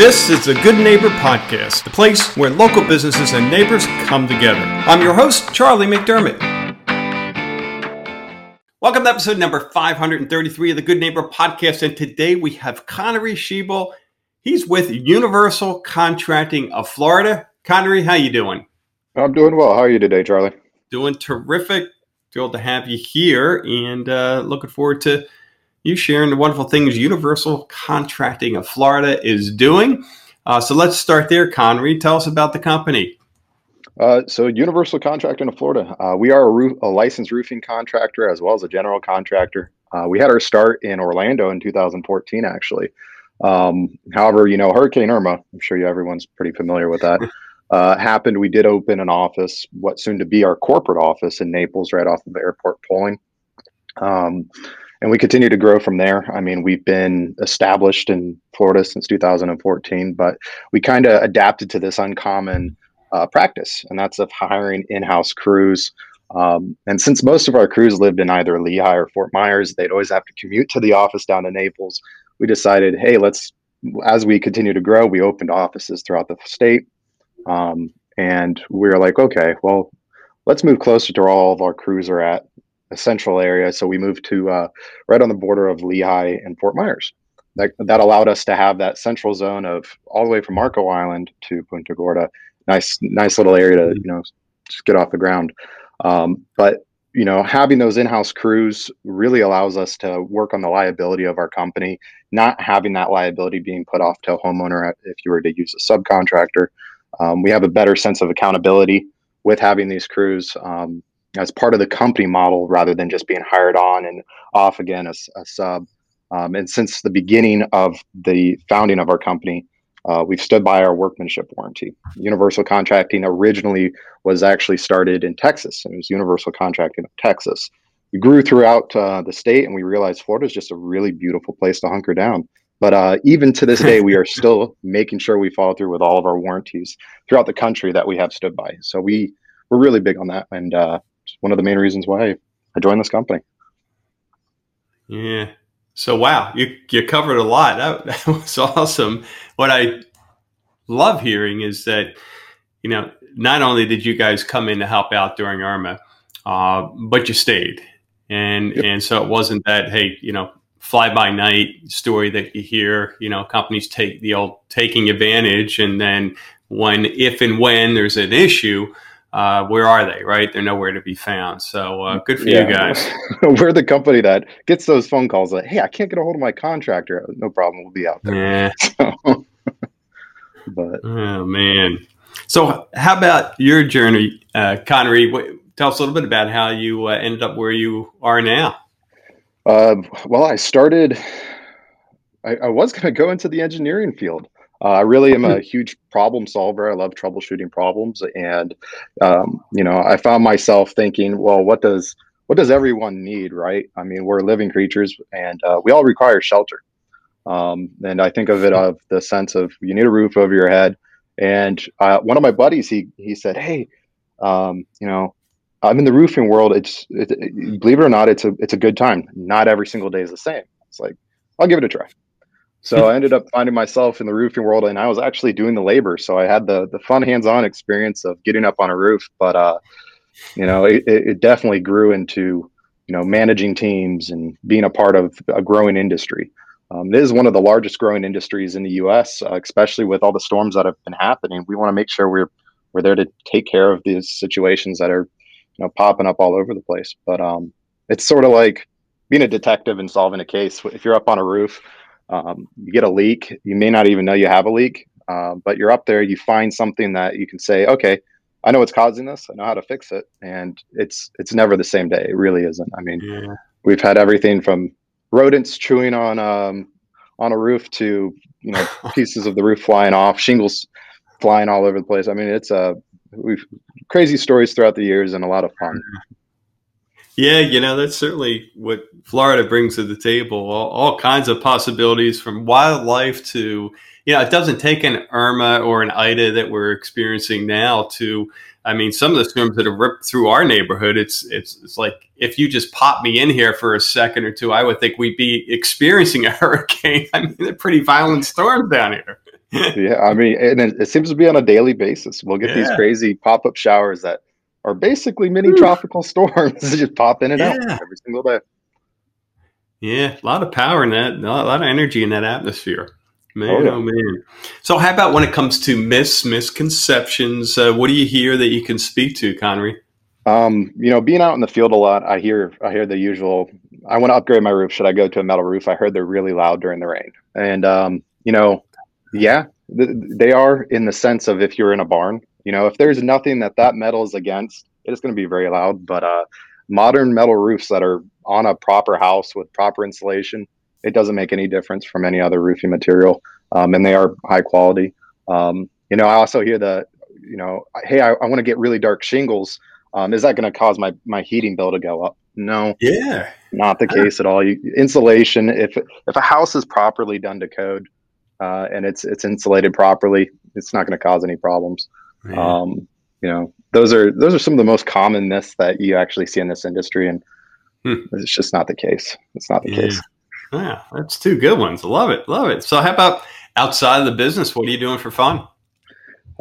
This is the Good Neighbor Podcast, the place where local businesses and neighbors come together. I'm your host, Charlie McDermott. Welcome to episode number 533 of the Good Neighbor Podcast. And today we have Connery Schiebel. He's with Universal Contracting of Florida. Connery, how you doing? I'm doing well. How are you today, Charlie? Doing terrific. Thrilled to have you here and uh, looking forward to you sharing the wonderful things Universal Contracting of Florida is doing. Uh, so let's start there, Connery. Tell us about the company. Uh, so, Universal Contracting of Florida, uh, we are a, roof, a, licensed roofing contractor as well as a general contractor. Uh, we had our start in Orlando in 2014, actually. Um, however, you know, Hurricane Irma, I'm sure you everyone's pretty familiar with that, uh, happened. We did open an office, what soon to be our corporate office in Naples, right off of the airport pulling. Um, and we continue to grow from there. I mean, we've been established in Florida since 2014, but we kind of adapted to this uncommon uh, practice, and that's of hiring in-house crews. Um, and since most of our crews lived in either Lehigh or Fort Myers, they'd always have to commute to the office down to Naples. We decided, hey, let's as we continue to grow, we opened offices throughout the state, um, and we were like, okay, well, let's move closer to where all of our crews are at central area. So we moved to uh, right on the border of Lehigh and Fort Myers. That, that allowed us to have that central zone of all the way from Marco Island to Punta Gorda. Nice, nice little area to you know just get off the ground. Um, but you know, having those in-house crews really allows us to work on the liability of our company, not having that liability being put off to a homeowner if you were to use a subcontractor. Um, we have a better sense of accountability with having these crews. Um, as part of the company model rather than just being hired on and off again as a sub. Um, and since the beginning of the founding of our company, uh, we've stood by our workmanship warranty. Universal Contracting originally was actually started in Texas, and it was Universal Contracting of Texas. We grew throughout uh, the state, and we realized Florida is just a really beautiful place to hunker down. But uh, even to this day, we are still making sure we follow through with all of our warranties throughout the country that we have stood by. So we we're really big on that, and uh, one of the main reasons why I joined this company. Yeah. So wow, you you covered a lot. That, that was awesome. What I love hearing is that you know not only did you guys come in to help out during Irma, uh, but you stayed, and yep. and so it wasn't that hey you know fly by night story that you hear. You know companies take the old taking advantage, and then when if and when there's an issue uh, where are they? Right, they're nowhere to be found. So uh, good for yeah. you guys. We're the company that gets those phone calls like, "Hey, I can't get a hold of my contractor." No problem, we'll be out there. Yeah. So, but oh man. So how about your journey, uh, Connery? What, tell us a little bit about how you uh, ended up where you are now. Uh, well, I started. I, I was going to go into the engineering field. Uh, I really am a hmm. huge problem solver. I love troubleshooting problems, and um, you know, I found myself thinking, well, what does what does everyone need, right? I mean, we're living creatures, and uh, we all require shelter. Um, and I think of it of the sense of you need a roof over your head. And uh, one of my buddies, he he said, hey, um, you know, I'm in the roofing world. It's it, believe it or not, it's a it's a good time. Not every single day is the same. It's like I'll give it a try. So I ended up finding myself in the roofing world, and I was actually doing the labor. So I had the the fun hands-on experience of getting up on a roof. But uh, you know, it, it definitely grew into you know managing teams and being a part of a growing industry. Um, is one of the largest growing industries in the U.S., uh, especially with all the storms that have been happening. We want to make sure we're we're there to take care of these situations that are you know popping up all over the place. But um, it's sort of like being a detective and solving a case. If you're up on a roof um, you get a leak, you may not even know you have a leak, uh, but you're up there, you find something that you can say, okay, I know what's causing this, I know how to fix it, and it's it's never the same day. It really isn't. I mean, yeah. we've had everything from rodents chewing on um, on a roof to you know pieces of the roof flying off, shingles flying all over the place. I mean, it's a uh, we've crazy stories throughout the years and a lot of fun. Yeah, you know, that's certainly what Florida brings to the table. All, all, kinds of possibilities from wildlife to, you know, it doesn't take an Irma or an Ida that we're experiencing now to, I mean, some of the storms that have ripped through our neighborhood, it's, it's, it's like if you just pop me in here for a second or two, I would think we'd be experiencing a hurricane. I mean, they're pretty violent storms down here. yeah, I mean, and it, it, seems to be on a daily basis. We'll get yeah. these crazy pop up showers that are basically mini tropical storms just pop in and yeah. out every single day. Yeah, a lot of power in that, a lot of energy in that atmosphere. Man, oh, yeah. oh, man. So, how about when it comes to myths, misconceptions? Uh, what do you hear that you can speak to, Connery? Um, you know, being out in the field a lot, I hear I hear the usual. I want to upgrade my roof. Should I go to a metal roof? I heard they're really loud during the rain, and um, you know, yeah, th- they are in the sense of if you're in a barn. You know, if there's nothing that that metal is against, it's going to be very loud. But uh, modern metal roofs that are on a proper house with proper insulation, it doesn't make any difference from any other roofing material, um, and they are high quality. Um, you know, I also hear the, you know, hey, I, I want to get really dark shingles. Um, is that going to cause my my heating bill to go up? No. Yeah. Not the case at all. You, insulation. If if a house is properly done to code, uh, and it's it's insulated properly, it's not going to cause any problems. Um, you know, those are those are some of the most common myths that you actually see in this industry, and hmm. it's just not the case. It's not the yeah. case. Yeah, that's two good ones. Love it, love it. So, how about outside of the business? What are you doing for fun?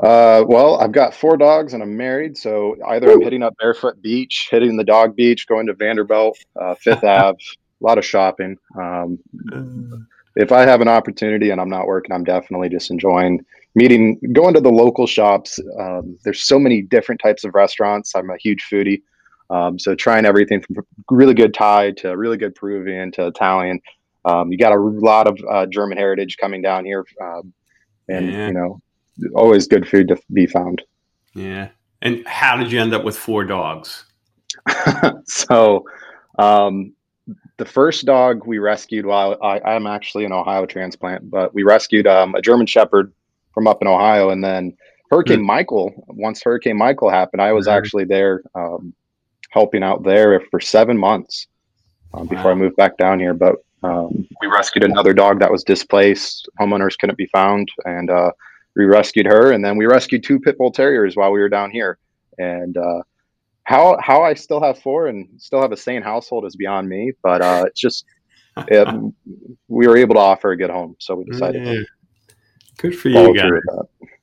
Uh, well, I've got four dogs and I'm married, so either I'm hitting up Barefoot Beach, hitting the dog beach, going to Vanderbilt, uh, Fifth Ave, a lot of shopping. Um, uh. if I have an opportunity and I'm not working, I'm definitely just enjoying meeting, going to the local shops. Um, there's so many different types of restaurants. I'm a huge foodie. Um, so trying everything from really good Thai to really good Peruvian to Italian. Um, you got a lot of uh, German heritage coming down here, um, and yeah. you know, always good food to be found. Yeah. And how did you end up with four dogs? so, um, the first dog we rescued while I, am actually an Ohio transplant, but we rescued um, a German Shepherd from up in Ohio. And then Hurricane mm. Michael, once Hurricane Michael happened, I was mm. actually there um, helping out there for seven months um, before wow. I moved back down here. But um, we rescued another dog that was displaced. Homeowners couldn't be found, and uh, we rescued her. And then we rescued two pit bull terriers while we were down here. And uh, how how I still have four and still have a sane household is beyond me. But uh, it's just it, we were able to offer a good home, so we decided. Yeah. Good for you guys.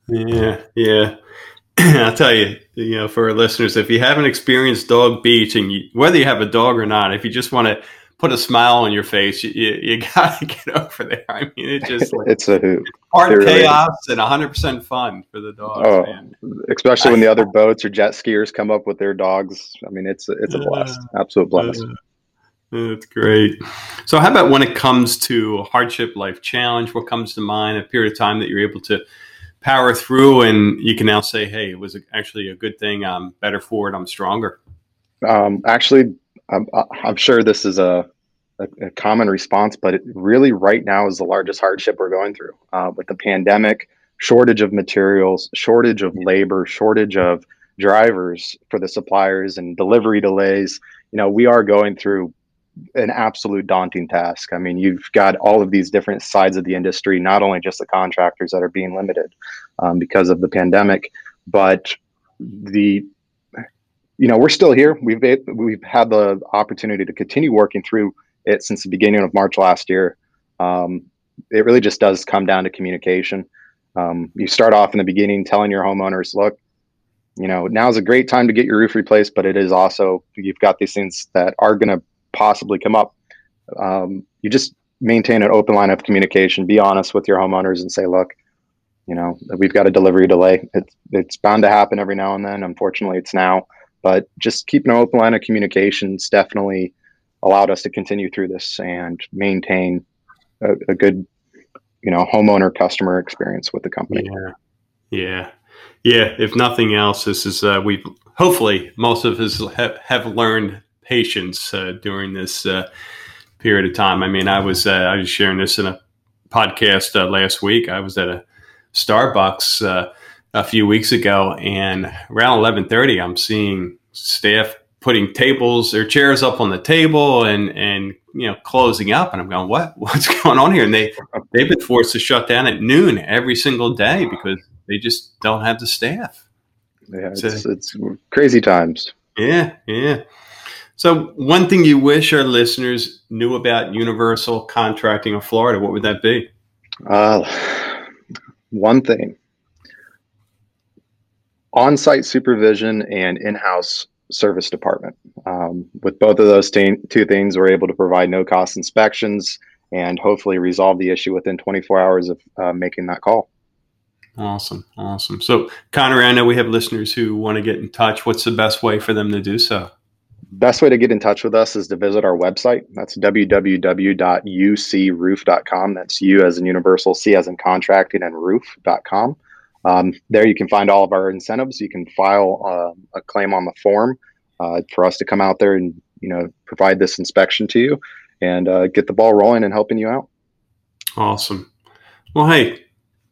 Yeah, yeah. I'll tell you, you know, for our listeners, if you haven't experienced Dog Beach, and you, whether you have a dog or not, if you just want to put a smile on your face, you, you, you got to get over there. I mean, it just like, it's a hoot. Part it chaos really and 100 percent fun for the dogs. Oh, man. especially when the other boats or jet skiers come up with their dogs. I mean, it's it's a blast, absolute blast. Uh, that's great. So, how about when it comes to hardship, life challenge? What comes to mind? A period of time that you're able to power through, and you can now say, "Hey, it was actually a good thing. I'm better for it. I'm stronger." Um, actually, I'm, I'm, sure this is a, a, a, common response, but really, right now, is the largest hardship we're going through uh, with the pandemic, shortage of materials, shortage of labor, shortage of drivers for the suppliers, and delivery delays. You know, we are going through an absolute daunting task. I mean, you've got all of these different sides of the industry, not only just the contractors that are being limited um, because of the pandemic, but the you know we're still here. We've we've had the opportunity to continue working through it since the beginning of March last year. Um, it really just does come down to communication. Um, you start off in the beginning telling your homeowners, look, you know, now's a great time to get your roof replaced, but it is also you've got these things that are going to possibly come up. Um, you just maintain an open line of communication. Be honest with your homeowners and say, look, you know, we've got a delivery delay. It's it's bound to happen every now and then. Unfortunately, it's now. But just keeping an open line of communications definitely allowed us to continue through this and maintain a, a good, you know, homeowner customer experience with the company. Yeah, yeah, yeah. If nothing else, this is uh, we hopefully most of us have, have learned patience uh, during this uh, period of time. I mean, I was uh, I was sharing this in a podcast uh, last week. I was at a Starbucks uh, a few weeks ago, and around eleven thirty, I'm seeing staff putting tables or chairs up on the table and and you know closing up and i'm going what? What's going on here? And they they've been forced to shut down at noon every single day because they just don't have the staff. Yeah it's, so, it's crazy times. Yeah yeah so, one thing you wish our listeners knew about Universal Contracting of Florida, what would that be? Uh, one thing on site supervision and in house service department. Um, with both of those t- two things, we're able to provide no cost inspections and hopefully resolve the issue within 24 hours of uh, making that call. Awesome. Awesome. So, Connor, I know we have listeners who want to get in touch. What's the best way for them to do so? Best way to get in touch with us is to visit our website. That's www.ucroof.com. That's U as in universal, C as in contracting, and roof.com. Um, there you can find all of our incentives. You can file uh, a claim on the form uh, for us to come out there and you know provide this inspection to you and uh, get the ball rolling and helping you out. Awesome. Well, hey,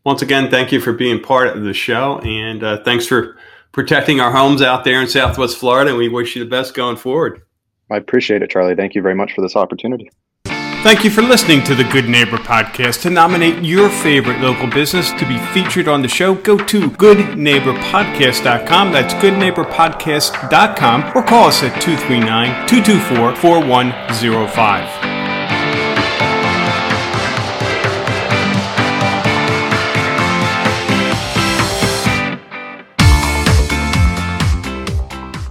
once again, thank you for being part of the show, and uh, thanks for protecting our homes out there in Southwest Florida. And we wish you the best going forward. I appreciate it, Charlie. Thank you very much for this opportunity. Thank you for listening to the Good Neighbor Podcast. To nominate your favorite local business to be featured on the show, go to goodneighborpodcast.com. That's goodneighborpodcast.com or call us at 239 224 4105.